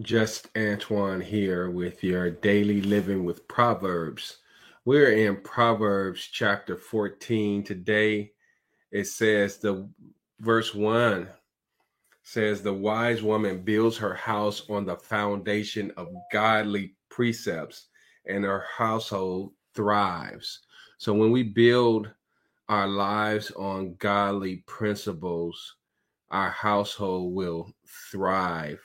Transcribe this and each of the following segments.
Just Antoine here with your daily living with Proverbs. We're in Proverbs chapter 14 today. It says the verse 1 says the wise woman builds her house on the foundation of godly precepts and her household thrives. So when we build our lives on godly principles, our household will thrive.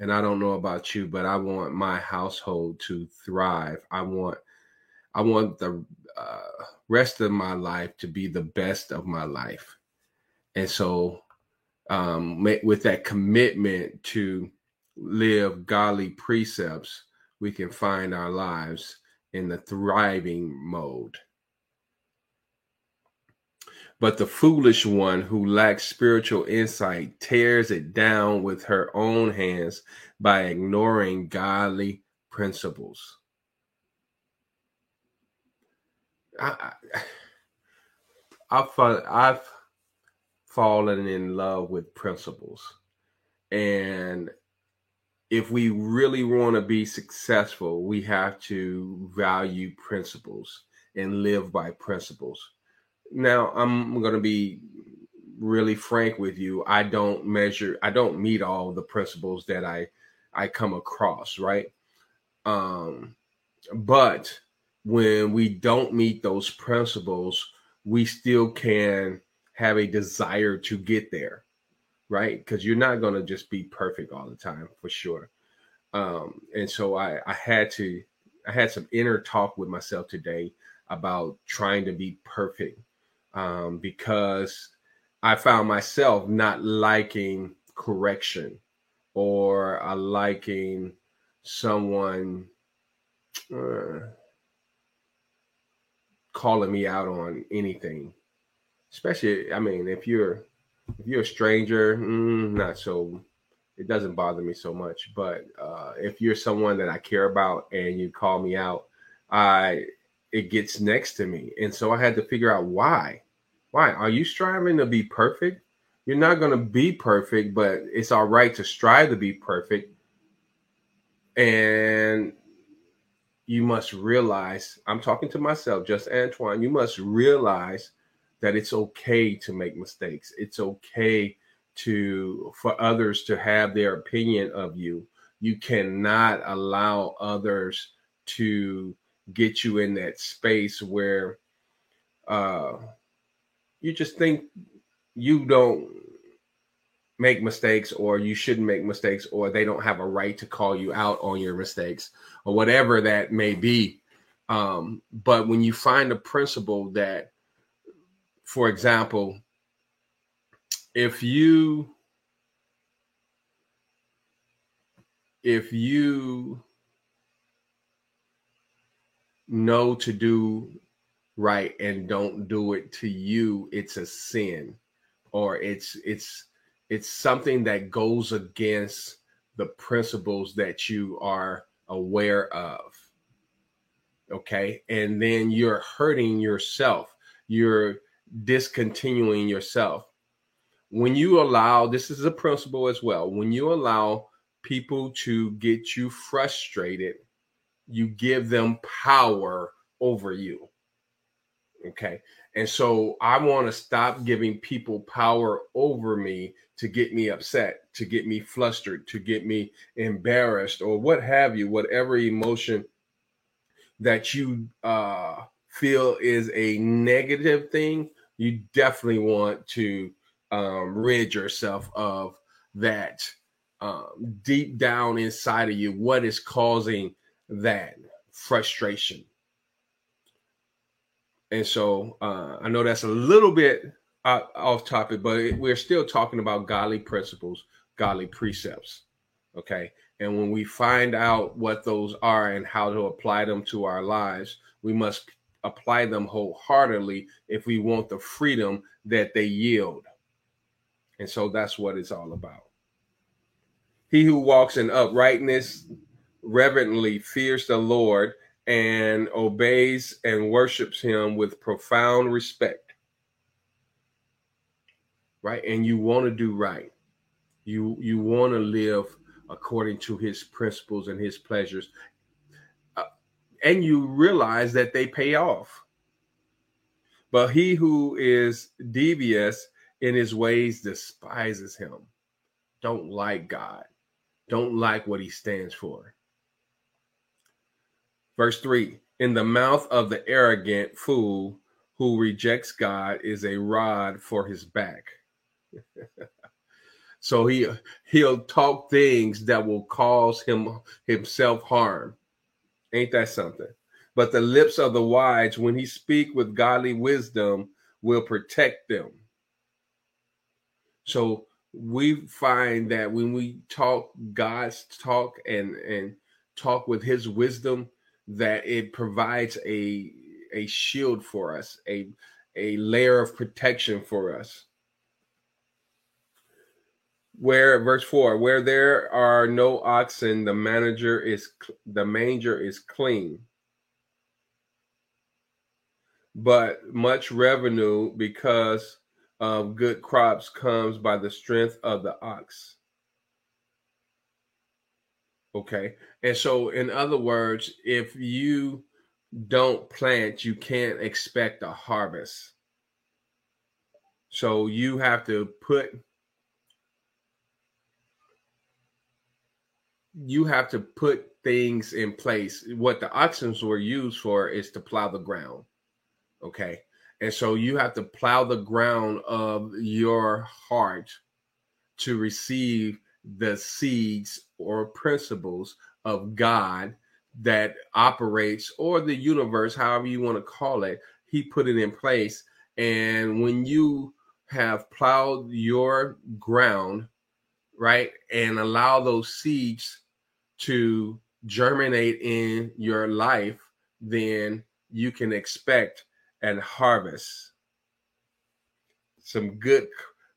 And I don't know about you, but I want my household to thrive. I want I want the uh, rest of my life to be the best of my life. And so um, with that commitment to live godly precepts, we can find our lives in the thriving mode. But the foolish one who lacks spiritual insight tears it down with her own hands by ignoring godly principles. I, I, I've, I've fallen in love with principles. And if we really want to be successful, we have to value principles and live by principles. Now, I'm going to be really frank with you. I don't measure, I don't meet all the principles that I I come across, right? Um but when we don't meet those principles, we still can have a desire to get there right? Because you're not going to just be perfect all the time for sure. Um, and so I, I had to, I had some inner talk with myself today about trying to be perfect um, because I found myself not liking correction or I liking someone uh, calling me out on anything. Especially, I mean, if you're if you're a stranger, mm, not so. It doesn't bother me so much. But uh, if you're someone that I care about and you call me out, I it gets next to me, and so I had to figure out why. Why are you striving to be perfect? You're not going to be perfect, but it's all right to strive to be perfect. And you must realize, I'm talking to myself, just Antoine, you must realize that it's okay to make mistakes. It's okay to for others to have their opinion of you. You cannot allow others to get you in that space where uh, you just think you don't make mistakes or you shouldn't make mistakes or they don't have a right to call you out on your mistakes or whatever that may be. Um, but when you find a principle that for example, if you if you know to do right and don't do it to you it's a sin. Or it's it's it's something that goes against the principles that you are aware of. Okay? And then you're hurting yourself. You're discontinuing yourself. When you allow, this is a principle as well, when you allow people to get you frustrated, you give them power over you. Okay. And so I want to stop giving people power over me to get me upset, to get me flustered, to get me embarrassed, or what have you, whatever emotion that you uh, feel is a negative thing, you definitely want to um, rid yourself of that um, deep down inside of you. What is causing that frustration? And so uh, I know that's a little bit uh, off topic, but we're still talking about godly principles, godly precepts. Okay. And when we find out what those are and how to apply them to our lives, we must apply them wholeheartedly if we want the freedom that they yield. And so that's what it's all about. He who walks in uprightness reverently fears the Lord and obeys and worships him with profound respect. Right? And you want to do right. You you want to live according to his principles and his pleasures. Uh, and you realize that they pay off. But he who is devious in his ways despises him. Don't like God. Don't like what he stands for. Verse 3 In the mouth of the arrogant fool who rejects God is a rod for his back. so he he'll talk things that will cause him himself harm. Ain't that something? But the lips of the wise, when he speak with godly wisdom, will protect them. So we find that when we talk God's talk and and talk with his wisdom, that it provides a a shield for us, a a layer of protection for us. Where verse 4, where there are no oxen, the manager is the manger is clean. But much revenue because of good crops comes by the strength of the ox. Okay. And so, in other words, if you don't plant, you can't expect a harvest. So, you have to put, you have to put things in place. What the oxen were used for is to plow the ground. Okay. And so, you have to plow the ground of your heart to receive the seeds or principles of God that operates or the universe, however you want to call it, he put it in place. And when you have plowed your ground, right, and allow those seeds to germinate in your life, then you can expect and harvest some good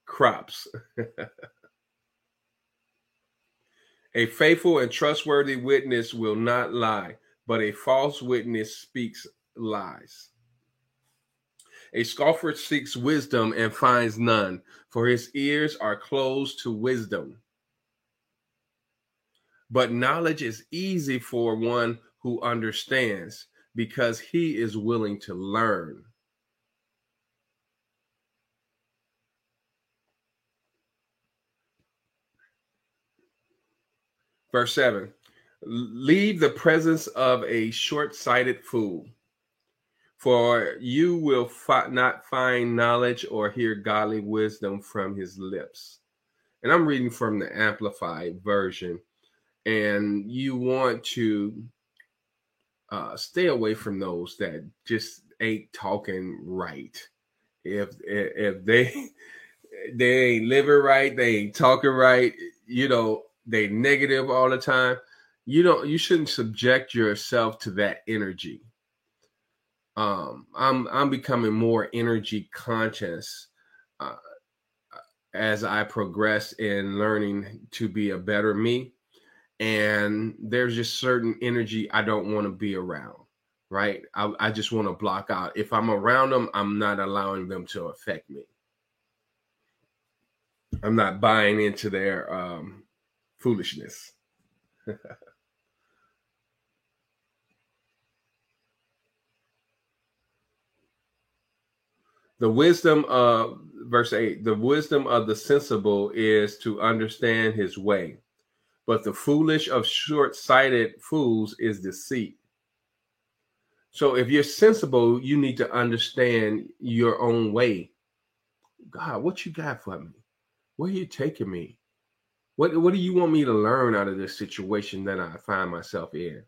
crops. A faithful and trustworthy witness will not lie, but a false witness speaks lies. A scoffer seeks wisdom and finds none, for his ears are closed to wisdom. But knowledge is easy for one who understands, because he is willing to learn. Verse 7 Leave the presence of a short sighted fool, for you will fi- not find knowledge or hear godly wisdom from his lips. And I'm reading from the Amplified version. And you want to uh, stay away from those that just ain't talking right. If if they they ain't living right, they ain't talking right, you know, they negative all the time. You don't you shouldn't subject yourself to that energy. Um i'm i'm becoming more energy conscious uh, as i progress in learning to be a better me. And there's just certain energy i don't want to be around right? I, I just want to block out. If i'm around them i'm not allowing them to affect me. I'm not buying into their um foolishness. The wisdom of verse 8 the wisdom of the sensible is to understand his way, but the foolish of short sighted fools is deceit. So if you're sensible, you need to understand your own way. God, what you got for me? Where are you taking me? What what do you want me to learn out of this situation that I find myself in?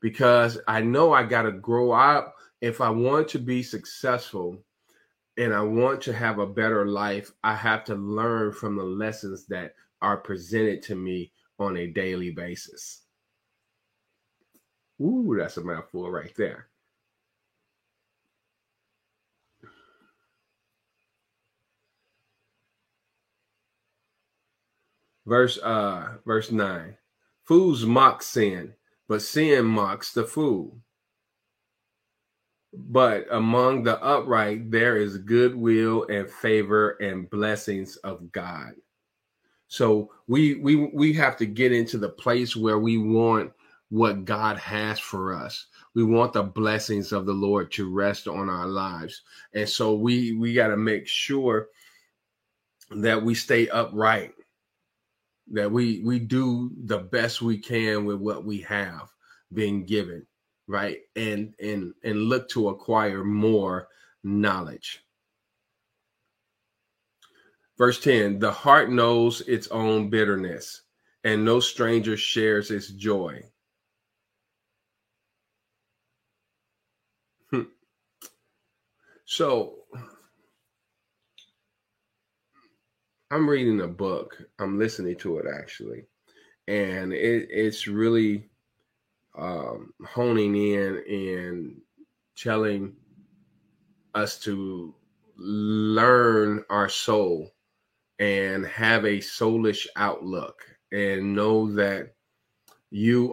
Because I know I got to grow up if I want to be successful and I want to have a better life, I have to learn from the lessons that are presented to me on a daily basis. Ooh, that's a mouthful right there. Verse uh verse 9. Fools mock sin, but sin mocks the fool. But among the upright there is goodwill and favor and blessings of God. So we we we have to get into the place where we want what God has for us. We want the blessings of the Lord to rest on our lives. And so we we got to make sure that we stay upright. That we we do the best we can with what we have been given, right? And and and look to acquire more knowledge. Verse 10 The heart knows its own bitterness, and no stranger shares its joy. Hmm. So I'm reading a book. I'm listening to it actually, and it, it's really um, honing in and telling us to learn our soul and have a soulish outlook and know that you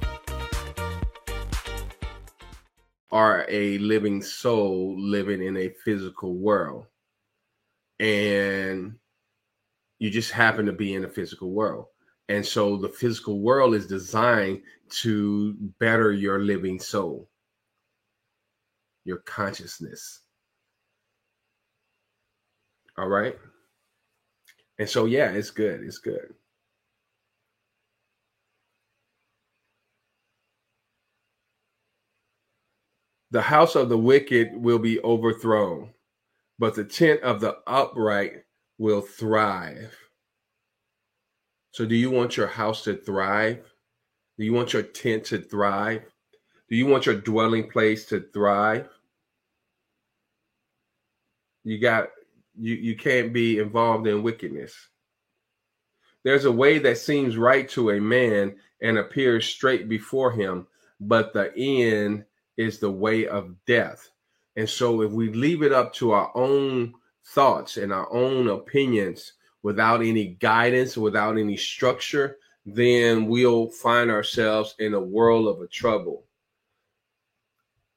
Are a living soul living in a physical world. And you just happen to be in a physical world. And so the physical world is designed to better your living soul, your consciousness. All right. And so, yeah, it's good. It's good. The house of the wicked will be overthrown, but the tent of the upright will thrive. So, do you want your house to thrive? Do you want your tent to thrive? Do you want your dwelling place to thrive? You got you you can't be involved in wickedness. There's a way that seems right to a man and appears straight before him, but the end is the way of death. And so if we leave it up to our own thoughts and our own opinions without any guidance, without any structure, then we'll find ourselves in a world of a trouble.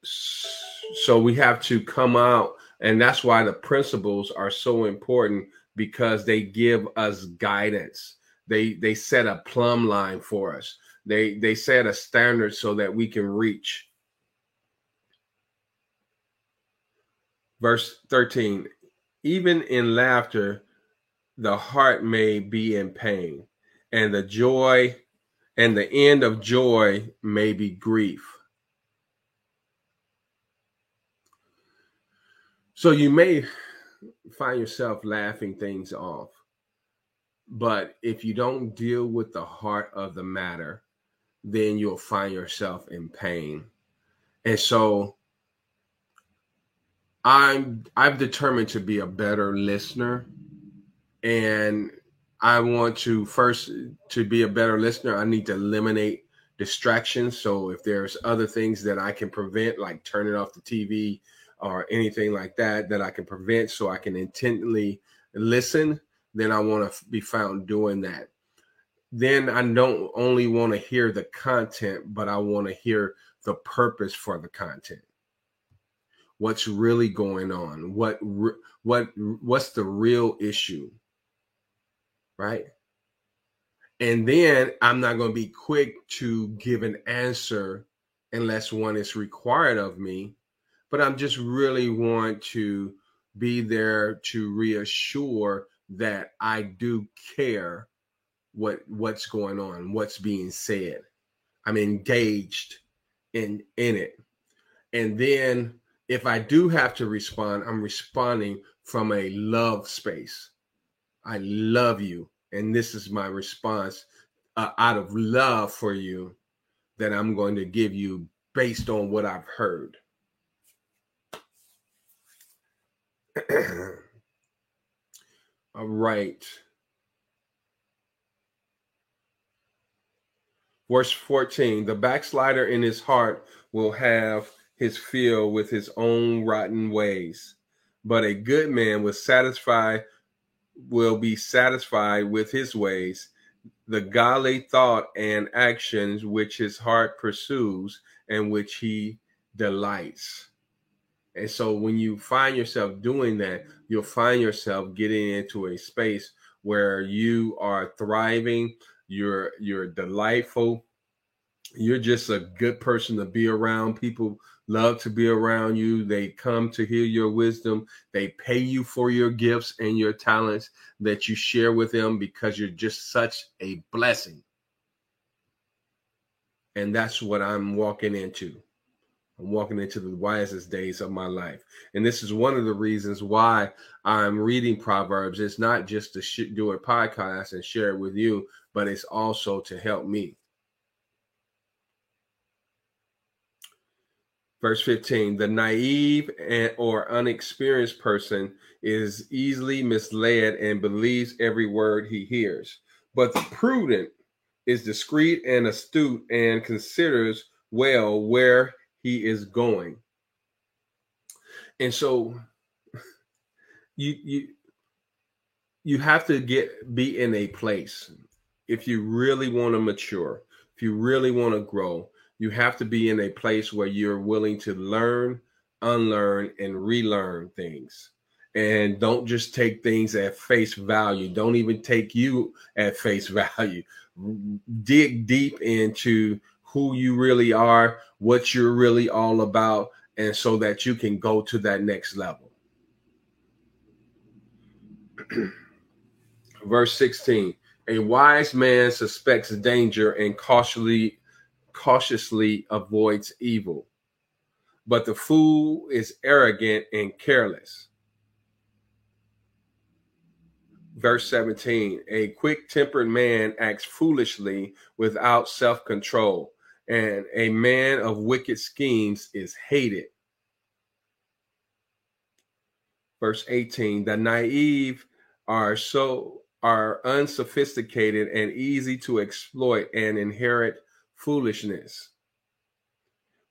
So we have to come out, and that's why the principles are so important because they give us guidance. They they set a plumb line for us. They they set a standard so that we can reach. Verse 13 Even in laughter, the heart may be in pain, and the joy and the end of joy may be grief. So you may find yourself laughing things off. But if you don't deal with the heart of the matter, then you'll find yourself in pain. And so I'm I've determined to be a better listener and I want to first to be a better listener, I need to eliminate distractions. So if there's other things that I can prevent, like turning off the TV or anything like that, that I can prevent so I can intently listen, then I want to be found doing that. Then I don't only want to hear the content, but I want to hear the purpose for the content. What's really going on? What what what's the real issue? right? And then I'm not going to be quick to give an answer unless one is required of me, but I'm just really want to be there to reassure that I do care what what's going on, what's being said. I'm engaged in in it. And then if I do have to respond, I'm responding from a love space. I love you. And this is my response uh, out of love for you that I'm going to give you based on what I've heard. All right. Verse 14 The backslider in his heart will have his fill with his own rotten ways, but a good man will satisfy will be satisfied with his ways, the godly thought and actions which his heart pursues and which he delights. And so when you find yourself doing that, you'll find yourself getting into a space where you are thriving, you're you're delightful, you're just a good person to be around. People love to be around you. They come to hear your wisdom. They pay you for your gifts and your talents that you share with them because you're just such a blessing. And that's what I'm walking into. I'm walking into the wisest days of my life. And this is one of the reasons why I'm reading Proverbs. It's not just to sh- do a podcast and share it with you, but it's also to help me. Verse 15 The naive and, or unexperienced person is easily misled and believes every word he hears. But the prudent is discreet and astute and considers well where he is going. And so you you you have to get be in a place if you really want to mature, if you really want to grow, you have to be in a place where you're willing to learn, unlearn, and relearn things. And don't just take things at face value. Don't even take you at face value. Dig deep into who you really are, what you're really all about, and so that you can go to that next level. Verse 16 A wise man suspects danger and cautiously cautiously avoids evil. But the fool is arrogant and careless. Verse 17 A quick tempered man acts foolishly without self control, and a man of wicked schemes is hated. Verse 18 The naive are so are unsophisticated and easy to exploit and inherit foolishness.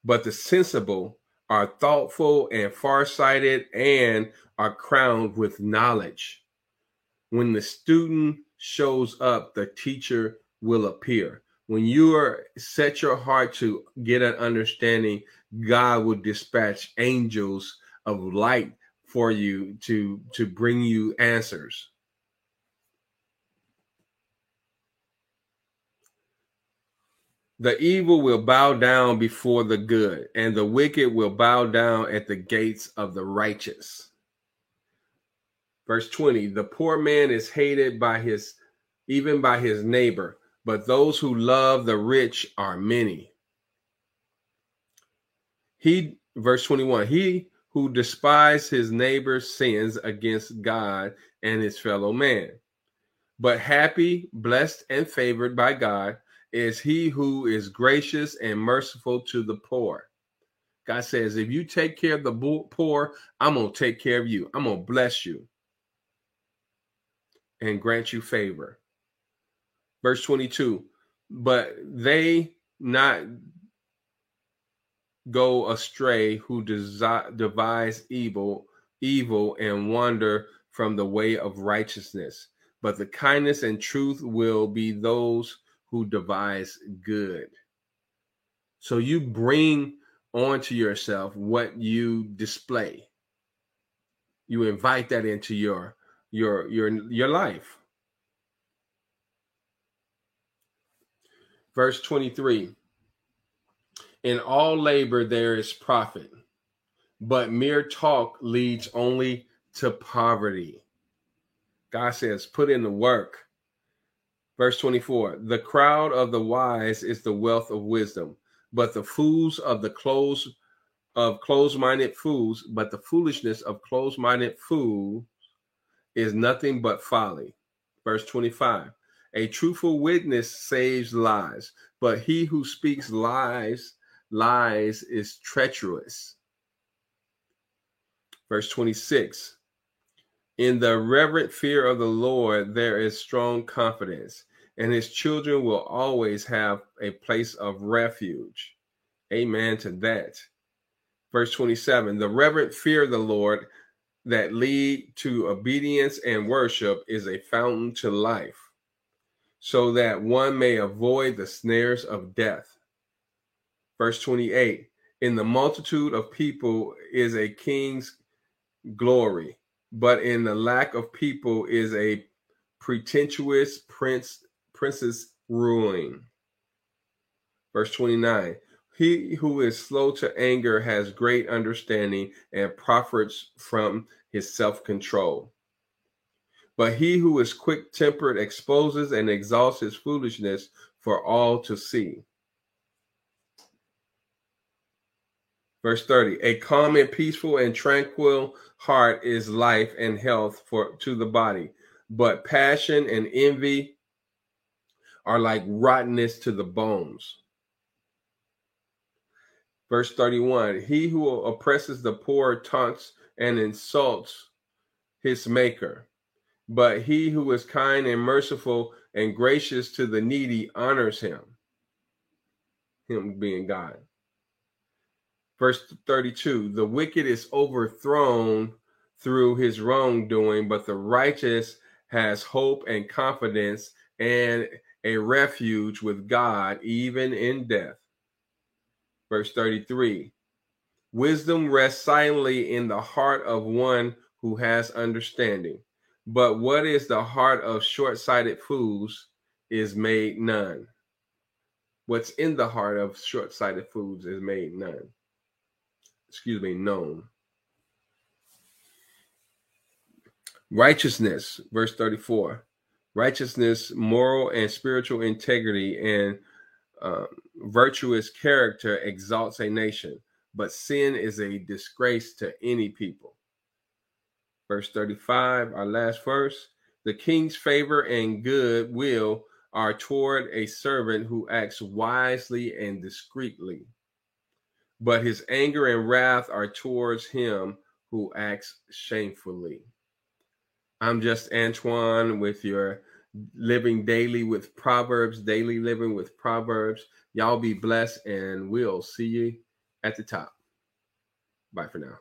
But the sensible are thoughtful and farsighted and are crowned with knowledge. When the student shows up, the teacher will appear. When you are set your heart to get an understanding, God will dispatch angels of light for you to to bring you answers. The evil will bow down before the good, and the wicked will bow down at the gates of the righteous. Verse 20 The poor man is hated by his, even by his neighbor, but those who love the rich are many. He, verse 21, he who despises his neighbor's sins against God and his fellow man. But happy, blessed, and favored by God is he who is gracious and merciful to the poor. God says, if you take care of the poor, I'm going to take care of you. I'm going to bless you and grant you favor. Verse 22 But they not go astray who devise evil, evil and wander from the way of righteousness. But the kindness and truth will be those who devise good. So you bring onto yourself what you display. You invite that into your your your your life. Verse 23 In all labor there is profit, but mere talk leads only to poverty. God says, put in the work. Verse 24 The crowd of the wise is the wealth of wisdom, but the fools of the close of close-minded fools, but the foolishness of close-minded fools is nothing but folly. Verse 25 A truthful witness saves lives, but he who speaks lies, lies is treacherous. Verse 26 In the reverent fear of the Lord, there is strong confidence, and his children will always have a place of refuge. Amen to that. Verse 27 The reverent fear of the Lord that lead to obedience and worship is a fountain to life, so that one may avoid the snares of death. Verse 28 In the multitude of people is a king's glory, but in the lack of people is a pretentious prince princess ruling. Verse 29 he who is slow to anger has great understanding and profits from his self control. But he who is quick tempered exposes and exalts his foolishness for all to see. Verse 30 A calm and peaceful and tranquil heart is life and health for to the body, but passion and envy are like rottenness to the bones. Verse 31 He who oppresses the poor taunts and insults his maker, but he who is kind and merciful and gracious to the needy honors him. Him being God. Verse 32 The wicked is overthrown through his wrongdoing, but the righteous has hope and confidence and a refuge with God even in death. Verse 33 Wisdom rests silently in the heart of one who has understanding. But what is the heart of short sighted fools is made none. What's in the heart of short sighted fools is made none. Excuse me, known. Righteousness, verse 34. Righteousness, moral and spiritual integrity, and um, virtuous character exalts a nation, but sin is a disgrace to any people. Verse 35, our last verse. The king's favor and good will are toward a servant who acts wisely and discreetly, but his anger and wrath are towards him who acts shamefully. I'm just Antoine with your living daily with Proverbs, daily living with Proverbs. Y'all be blessed, and we'll see you at the top. Bye for now.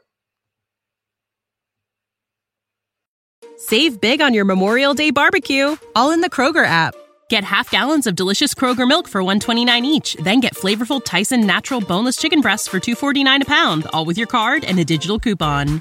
Save big on your Memorial Day barbecue, all in the Kroger app. Get half gallons of delicious Kroger milk for 129 each, then get flavorful Tyson natural boneless chicken breasts for 249 a pound, all with your card and a digital coupon.